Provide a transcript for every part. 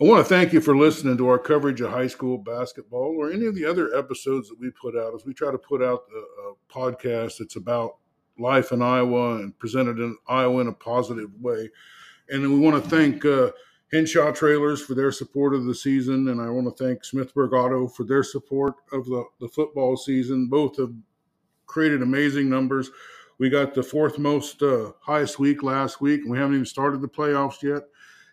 I want to thank you for listening to our coverage of high school basketball or any of the other episodes that we put out as we try to put out a, a podcast that's about life in Iowa and presented in Iowa in a positive way. And we want to thank uh, Henshaw Trailers for their support of the season. And I want to thank Smithburg Auto for their support of the, the football season. Both have created amazing numbers. We got the fourth most uh, highest week last week, and we haven't even started the playoffs yet.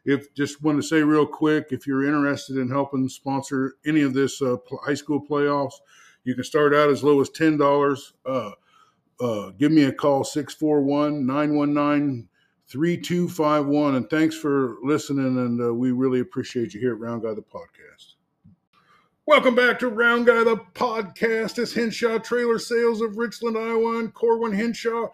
If just want to say real quick, if you're interested in helping sponsor any of this uh, high school playoffs, you can start out as low as ten dollars. Uh, uh, give me a call 641 919 3251. And thanks for listening. And uh, we really appreciate you here at Round Guy the Podcast. Welcome back to Round Guy the Podcast. It's Henshaw Trailer Sales of Richland, Iowa, and Corwin Henshaw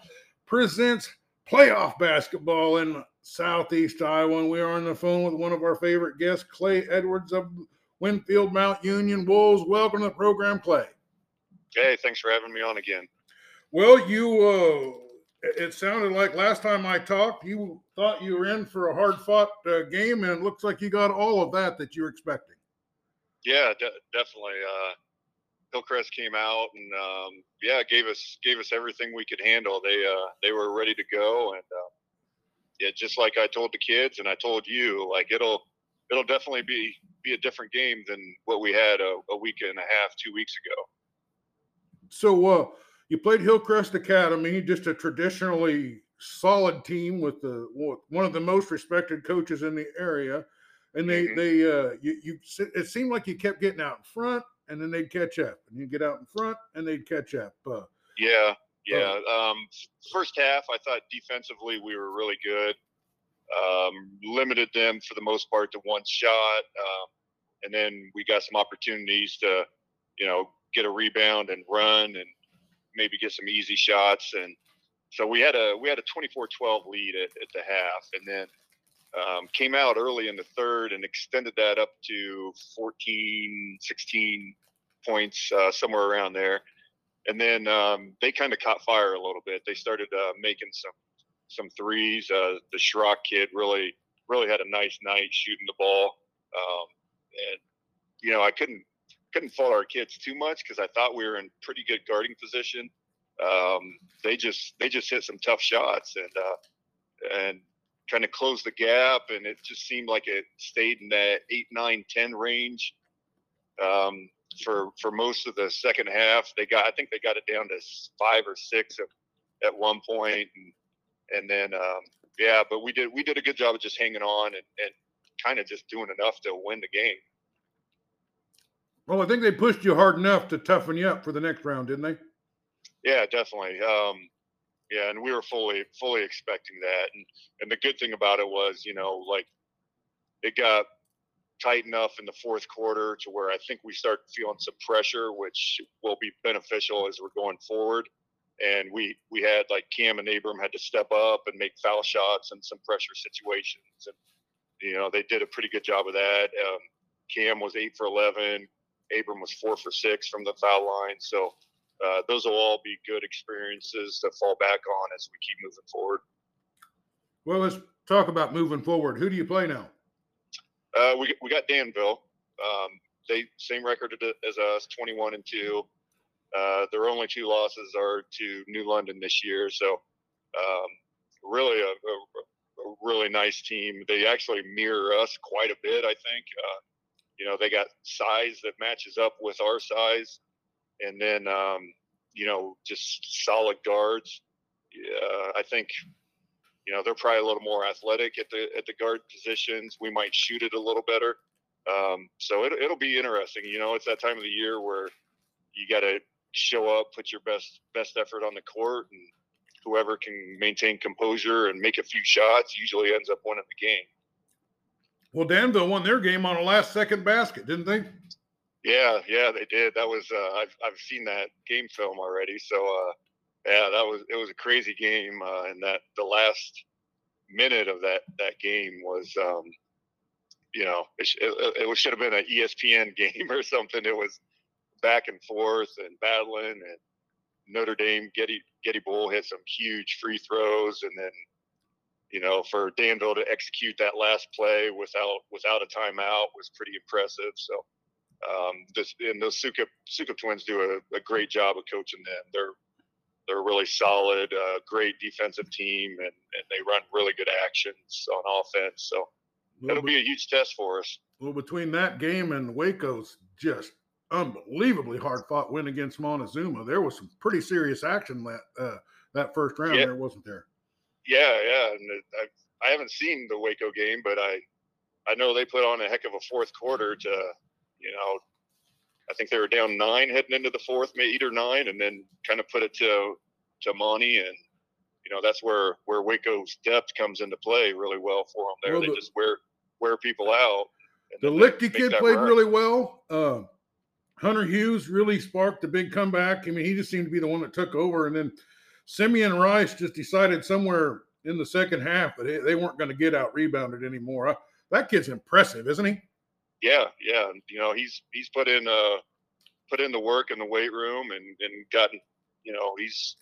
presents playoff basketball in Southeast Iowa. And we are on the phone with one of our favorite guests, Clay Edwards of Winfield Mount Union Wolves. Welcome to the program, Clay. Hey, thanks for having me on again. Well, you, uh, it sounded like last time I talked, you thought you were in for a hard fought uh, game, and it looks like you got all of that that you were expecting. Yeah, de- definitely. Uh, Hillcrest came out and um, yeah, gave us gave us everything we could handle. They uh, they were ready to go, and uh, yeah, just like I told the kids and I told you, like it'll it'll definitely be be a different game than what we had a, a week and a half, two weeks ago. So, uh, you played Hillcrest Academy, just a traditionally solid team with the one of the most respected coaches in the area, and they mm-hmm. they uh, you you it seemed like you kept getting out in front, and then they'd catch up, and you'd get out in front, and they'd catch up. Uh, yeah, yeah. Um, first half, I thought defensively we were really good. Um, limited them for the most part to one shot, um, and then we got some opportunities to, you know, get a rebound and run and maybe get some easy shots. And so we had a we had a 24-12 lead at, at the half, and then um, came out early in the third and extended that up to 14, 16 points, uh, somewhere around there. And then um, they kind of caught fire a little bit. They started uh, making some some threes. Uh, the Schrock kid really really had a nice night shooting the ball. Um, and you know, I couldn't couldn't fault our kids too much because I thought we were in pretty good guarding position. Um, they just they just hit some tough shots and uh, and kind of closed the gap, and it just seemed like it stayed in that eight, nine, ten range um, for for most of the second half. They got I think they got it down to five or six at, at one point, and and then um, yeah, but we did we did a good job of just hanging on and, and kind of just doing enough to win the game. Well, I think they pushed you hard enough to toughen you up for the next round, didn't they? Yeah, definitely. Um, yeah, and we were fully fully expecting that. And and the good thing about it was, you know, like it got tight enough in the fourth quarter to where I think we start feeling some pressure, which will be beneficial as we're going forward. And we we had like Cam and Abram had to step up and make foul shots in some pressure situations, and you know they did a pretty good job of that. Um, Cam was eight for eleven. Abram was four for six from the foul line. So uh, those will all be good experiences to fall back on as we keep moving forward. Well, let's talk about moving forward. Who do you play now? Uh, we we got Danville. Um, they same record as us, 21 and two. Uh, their only two losses are to New London this year. So um, really a, a, a, really nice team. They actually mirror us quite a bit, I think. Uh, you know, they got size that matches up with our size, and then um, you know, just solid guards. Uh, I think you know they're probably a little more athletic at the at the guard positions. We might shoot it a little better. Um, so it, it'll be interesting. You know, it's that time of the year where you got to show up, put your best best effort on the court, and whoever can maintain composure and make a few shots usually ends up winning the game. Well, Danville won their game on a last second basket, didn't they? Yeah, yeah, they did. That was uh, I've I've seen that game film already. So uh, yeah, that was it was a crazy game, uh, and that the last minute of that that game was, um, you know, it, it, it should have been an ESPN game or something. It was back and forth and battling, and Notre Dame Getty Getty Bull hit some huge free throws, and then you know, for Danville to execute that last play without without a timeout was pretty impressive. So, um, this and those Sukup Sukup twins do a, a, great job of coaching them. They're really solid, uh, great defensive team, and, and they run really good actions on offense. So well, it'll be a huge test for us. Well, between that game and Waco's just unbelievably hard fought win against Montezuma, there was some pretty serious action that uh, that first round. Yeah. There wasn't there. Yeah, yeah, and I I haven't seen the Waco game, but I I know they put on a heck of a fourth quarter to you know I think they were down nine heading into the fourth, maybe eight or nine, and then kind of put it to to money and you know that's where where Waco's depth comes into play really well for them. There, well, they just wear wear people out. The Lichty kid played really well. Uh, Hunter Hughes really sparked a big comeback. I mean, he just seemed to be the one that took over, and then Simeon Rice just decided somewhere in the second half that they weren't going to get out rebounded anymore. That kid's impressive, isn't he? Yeah, yeah. You know, he's he's put in uh put in the work in the weight room and and gotten you know he's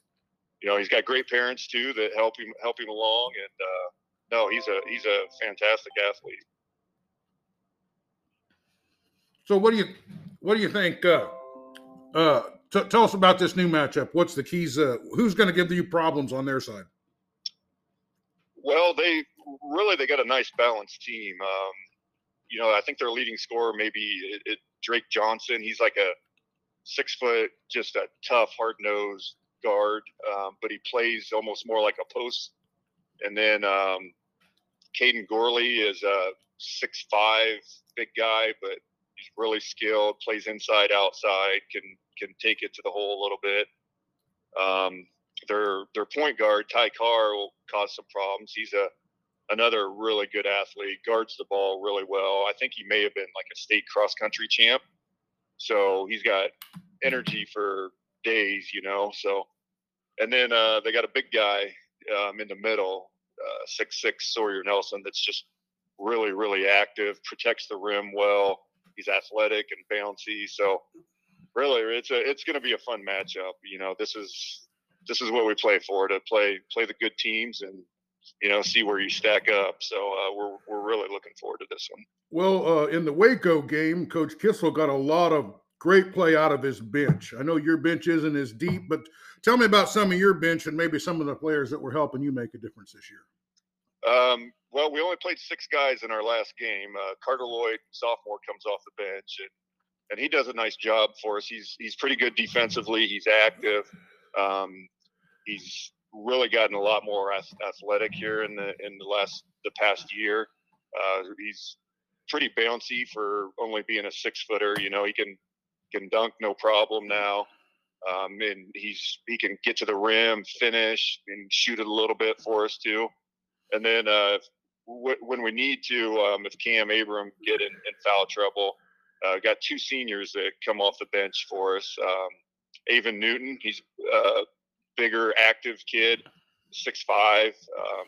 you know he's got great parents too that help him help him along and uh, no he's a he's a fantastic athlete. So what do you what do you think? Uh, uh, T- tell us about this new matchup. What's the keys? Uh, who's going to give you problems on their side? Well, they really they got a nice balanced team. Um, you know, I think their leading scorer maybe it, it, Drake Johnson. He's like a six foot, just a tough, hard nosed guard, um, but he plays almost more like a post. And then um, Caden Gorley is a six five big guy, but he's really skilled. Plays inside, outside, can can take it to the hole a little bit. Um, their their point guard Ty Carr will cause some problems. He's a another really good athlete, guards the ball really well. I think he may have been like a state cross country champ, so he's got energy for days, you know. So, and then uh, they got a big guy um, in the middle, uh, six six Sawyer Nelson, that's just really really active, protects the rim well. He's athletic and bouncy, so really it's a it's going to be a fun matchup. You know, this is this is what we play for to play play the good teams and you know see where you stack up. So uh, we're we're really looking forward to this one. Well, uh, in the Waco game, Coach Kissel got a lot of great play out of his bench. I know your bench isn't as deep, but tell me about some of your bench and maybe some of the players that were helping you make a difference this year. Um, well, we only played six guys in our last game. Uh, Carter Lloyd, sophomore, comes off the bench, and and he does a nice job for us. He's he's pretty good defensively. He's active. Um, he's really gotten a lot more athletic here in the in the last the past year. Uh, he's pretty bouncy for only being a six footer. You know, he can can dunk no problem now. Um, and he's he can get to the rim, finish, and shoot it a little bit for us too. And then uh, w- when we need to, um, if Cam Abram get in, in foul trouble, uh, got two seniors that come off the bench for us. Um, Avon Newton, he's a bigger, active kid, six five. Um,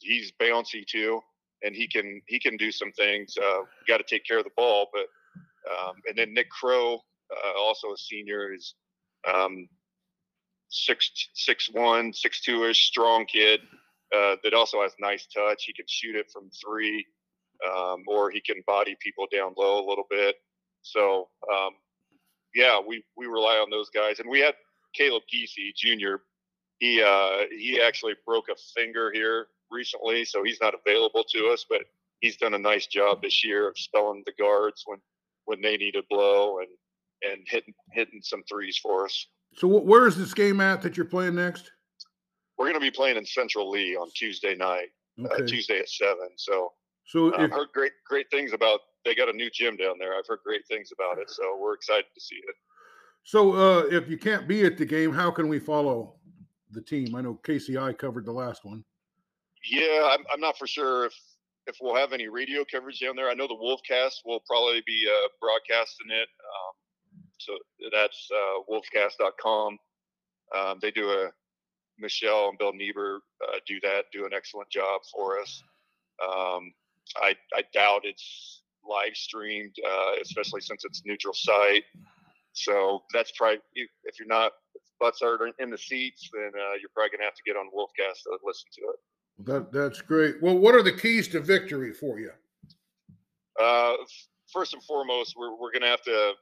he's bouncy too, and he can he can do some things. Uh, Got to take care of the ball, but um, and then Nick Crow, uh, also a senior, is um, six six one, six two ish, strong kid uh, that also has nice touch. He can shoot it from three, um, or he can body people down low a little bit. So um, yeah, we we rely on those guys, and we had Caleb Geesey Jr. He uh, he actually broke a finger here recently, so he's not available to us, but he's done a nice job this year of spelling the guards when when they need a blow and and hitting hitting some threes for us. So where is this game at that you're playing next? We're going to be playing in Central Lee on Tuesday night, uh, okay. uh, Tuesday at seven. So so I've heard great great things about. They got a new gym down there. I've heard great things about it, so we're excited to see it. So, uh, if you can't be at the game, how can we follow the team? I know KCI covered the last one. Yeah, I'm, I'm not for sure if if we'll have any radio coverage down there. I know the Wolfcast will probably be uh, broadcasting it. Um, so that's uh, wolfcast.com. Um, they do a Michelle and Bill Niebuhr uh, do that, do an excellent job for us. Um, I, I doubt it's live streamed, uh, especially since it's neutral site. So that's probably if you're not if butts are in the seats, then uh, you're probably gonna have to get on Wolfcast to listen to it. That that's great. Well, what are the keys to victory for you? Uh, first and foremost, we're we're going to have to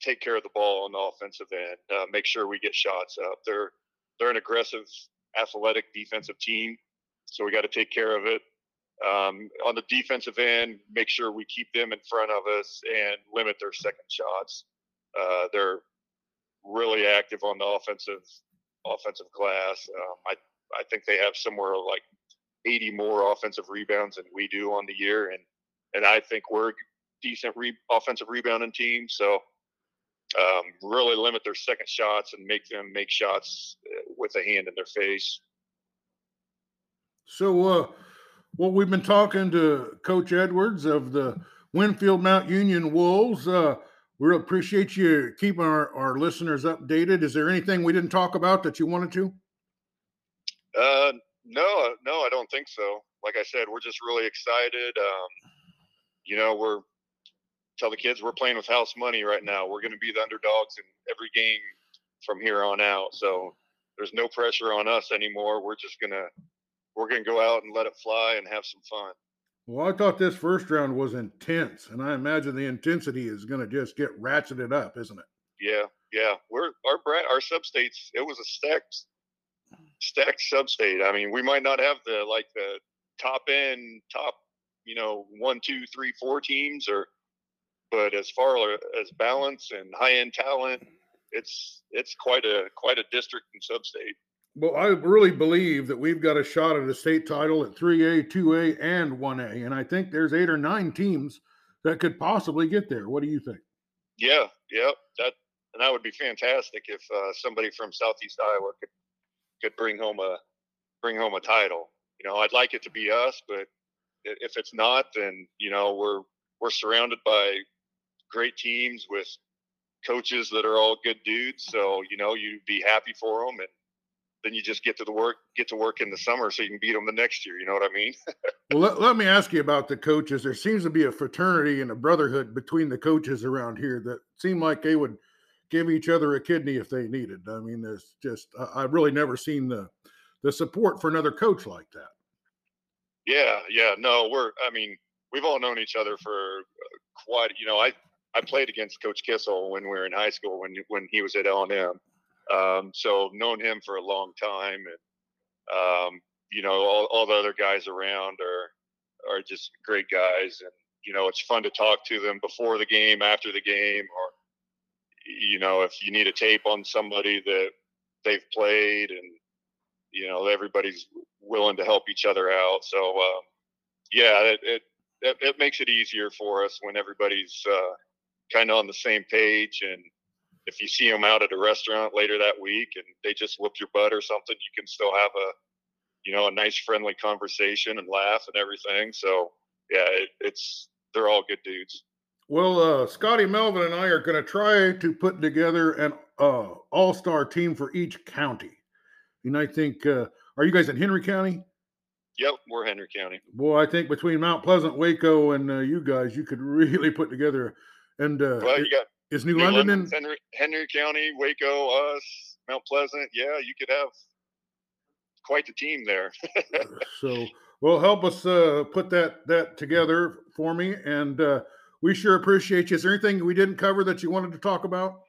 take care of the ball on the offensive end. Uh, make sure we get shots up. They're they're an aggressive, athletic defensive team, so we got to take care of it. Um, on the defensive end, make sure we keep them in front of us and limit their second shots. Uh, they're really active on the offensive offensive glass. Um, I I think they have somewhere like 80 more offensive rebounds than we do on the year, and and I think we're decent re- offensive rebounding team. So um, really limit their second shots and make them make shots uh, with a hand in their face. So, uh, well, we've been talking to Coach Edwards of the Winfield Mount Union Wolves. Uh, we appreciate you keeping our, our listeners updated. Is there anything we didn't talk about that you wanted to? Uh, no, no, I don't think so. Like I said, we're just really excited. Um, you know, we're tell the kids we're playing with house money right now. We're going to be the underdogs in every game from here on out. So there's no pressure on us anymore. We're just gonna we're gonna go out and let it fly and have some fun. Well, I thought this first round was intense, and I imagine the intensity is going to just get ratcheted up, isn't it? Yeah, yeah. We're our our substates. It was a stacked stacked substate. I mean, we might not have the like the top end top you know one two three four teams or but as far as balance and high end talent, it's it's quite a quite a district and sub-state. Well, I really believe that we've got a shot at a state title at 3A, 2A, and 1A, and I think there's eight or nine teams that could possibly get there. What do you think? Yeah, yeah, that and that would be fantastic if uh, somebody from Southeast Iowa could could bring home a bring home a title. You know, I'd like it to be us, but if it's not, then you know we're we're surrounded by great teams with coaches that are all good dudes. So you know you'd be happy for them, and then you just get to the work, get to work in the summer, so you can beat them the next year. You know what I mean? well, let, let me ask you about the coaches. There seems to be a fraternity and a brotherhood between the coaches around here that seem like they would give each other a kidney if they needed. I mean, there's just I've really never seen the the support for another coach like that. Yeah, yeah, no, we're. I mean, we've all known each other for uh, quite. You know, I I played against Coach Kissel when we were in high school when when he was at L and M. Um, so known him for a long time, and um, you know all, all the other guys around are are just great guys, and you know it's fun to talk to them before the game, after the game, or you know if you need a tape on somebody that they've played, and you know everybody's willing to help each other out. So um, yeah, it, it it, it makes it easier for us when everybody's uh, kind of on the same page. And if you see them out at a restaurant later that week and they just whoop your butt or something, you can still have a, you know, a nice friendly conversation and laugh and everything. So yeah, it, it's they're all good dudes. Well, uh, Scotty Melvin and I are going to try to put together an uh, all-star team for each county. And I think, uh, are you guys in Henry County? Yep, we're Henry County. Boy, I think between Mount Pleasant, Waco, and uh, you guys, you could really put together and uh, well, you got is New, New London in Henry, Henry County, Waco, us, Mount Pleasant. Yeah, you could have quite the team there. so, well, help us uh, put that that together for me, and uh, we sure appreciate you. Is there anything we didn't cover that you wanted to talk about?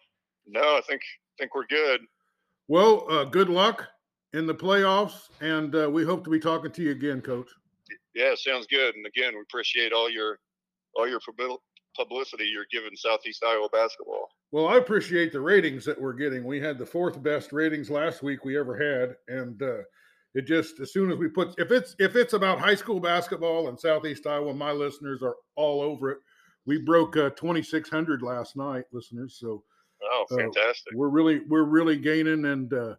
No, I think think we're good. Well, uh, good luck in the playoffs, and uh, we hope to be talking to you again, Coach. Yeah, sounds good. And again, we appreciate all your all your publicity you're giving Southeast Iowa basketball. Well, I appreciate the ratings that we're getting. We had the fourth best ratings last week we ever had, and uh, it just as soon as we put if it's if it's about high school basketball in Southeast Iowa, my listeners are all over it. We broke uh, 2,600 last night, listeners. So, oh, fantastic! Uh, we're really we're really gaining, and uh,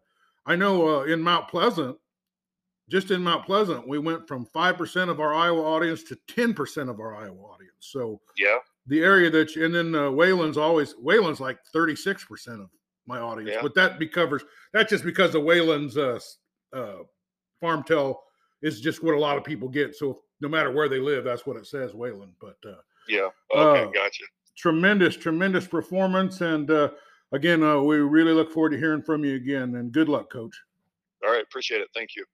I know uh, in Mount Pleasant, just in Mount Pleasant, we went from five percent of our Iowa audience to ten percent of our Iowa audience. So, yeah, the area that you, and then uh, Wayland's always Wayland's like 36% of my audience, yeah. but that be covers that's just because of Wayland's uh, uh, farm tell is just what a lot of people get. So no matter where they live, that's what it says Wayland. But uh, yeah, okay, uh, gotcha. Tremendous, tremendous performance, and uh, again, uh, we really look forward to hearing from you again. And good luck, Coach. All right, appreciate it. Thank you.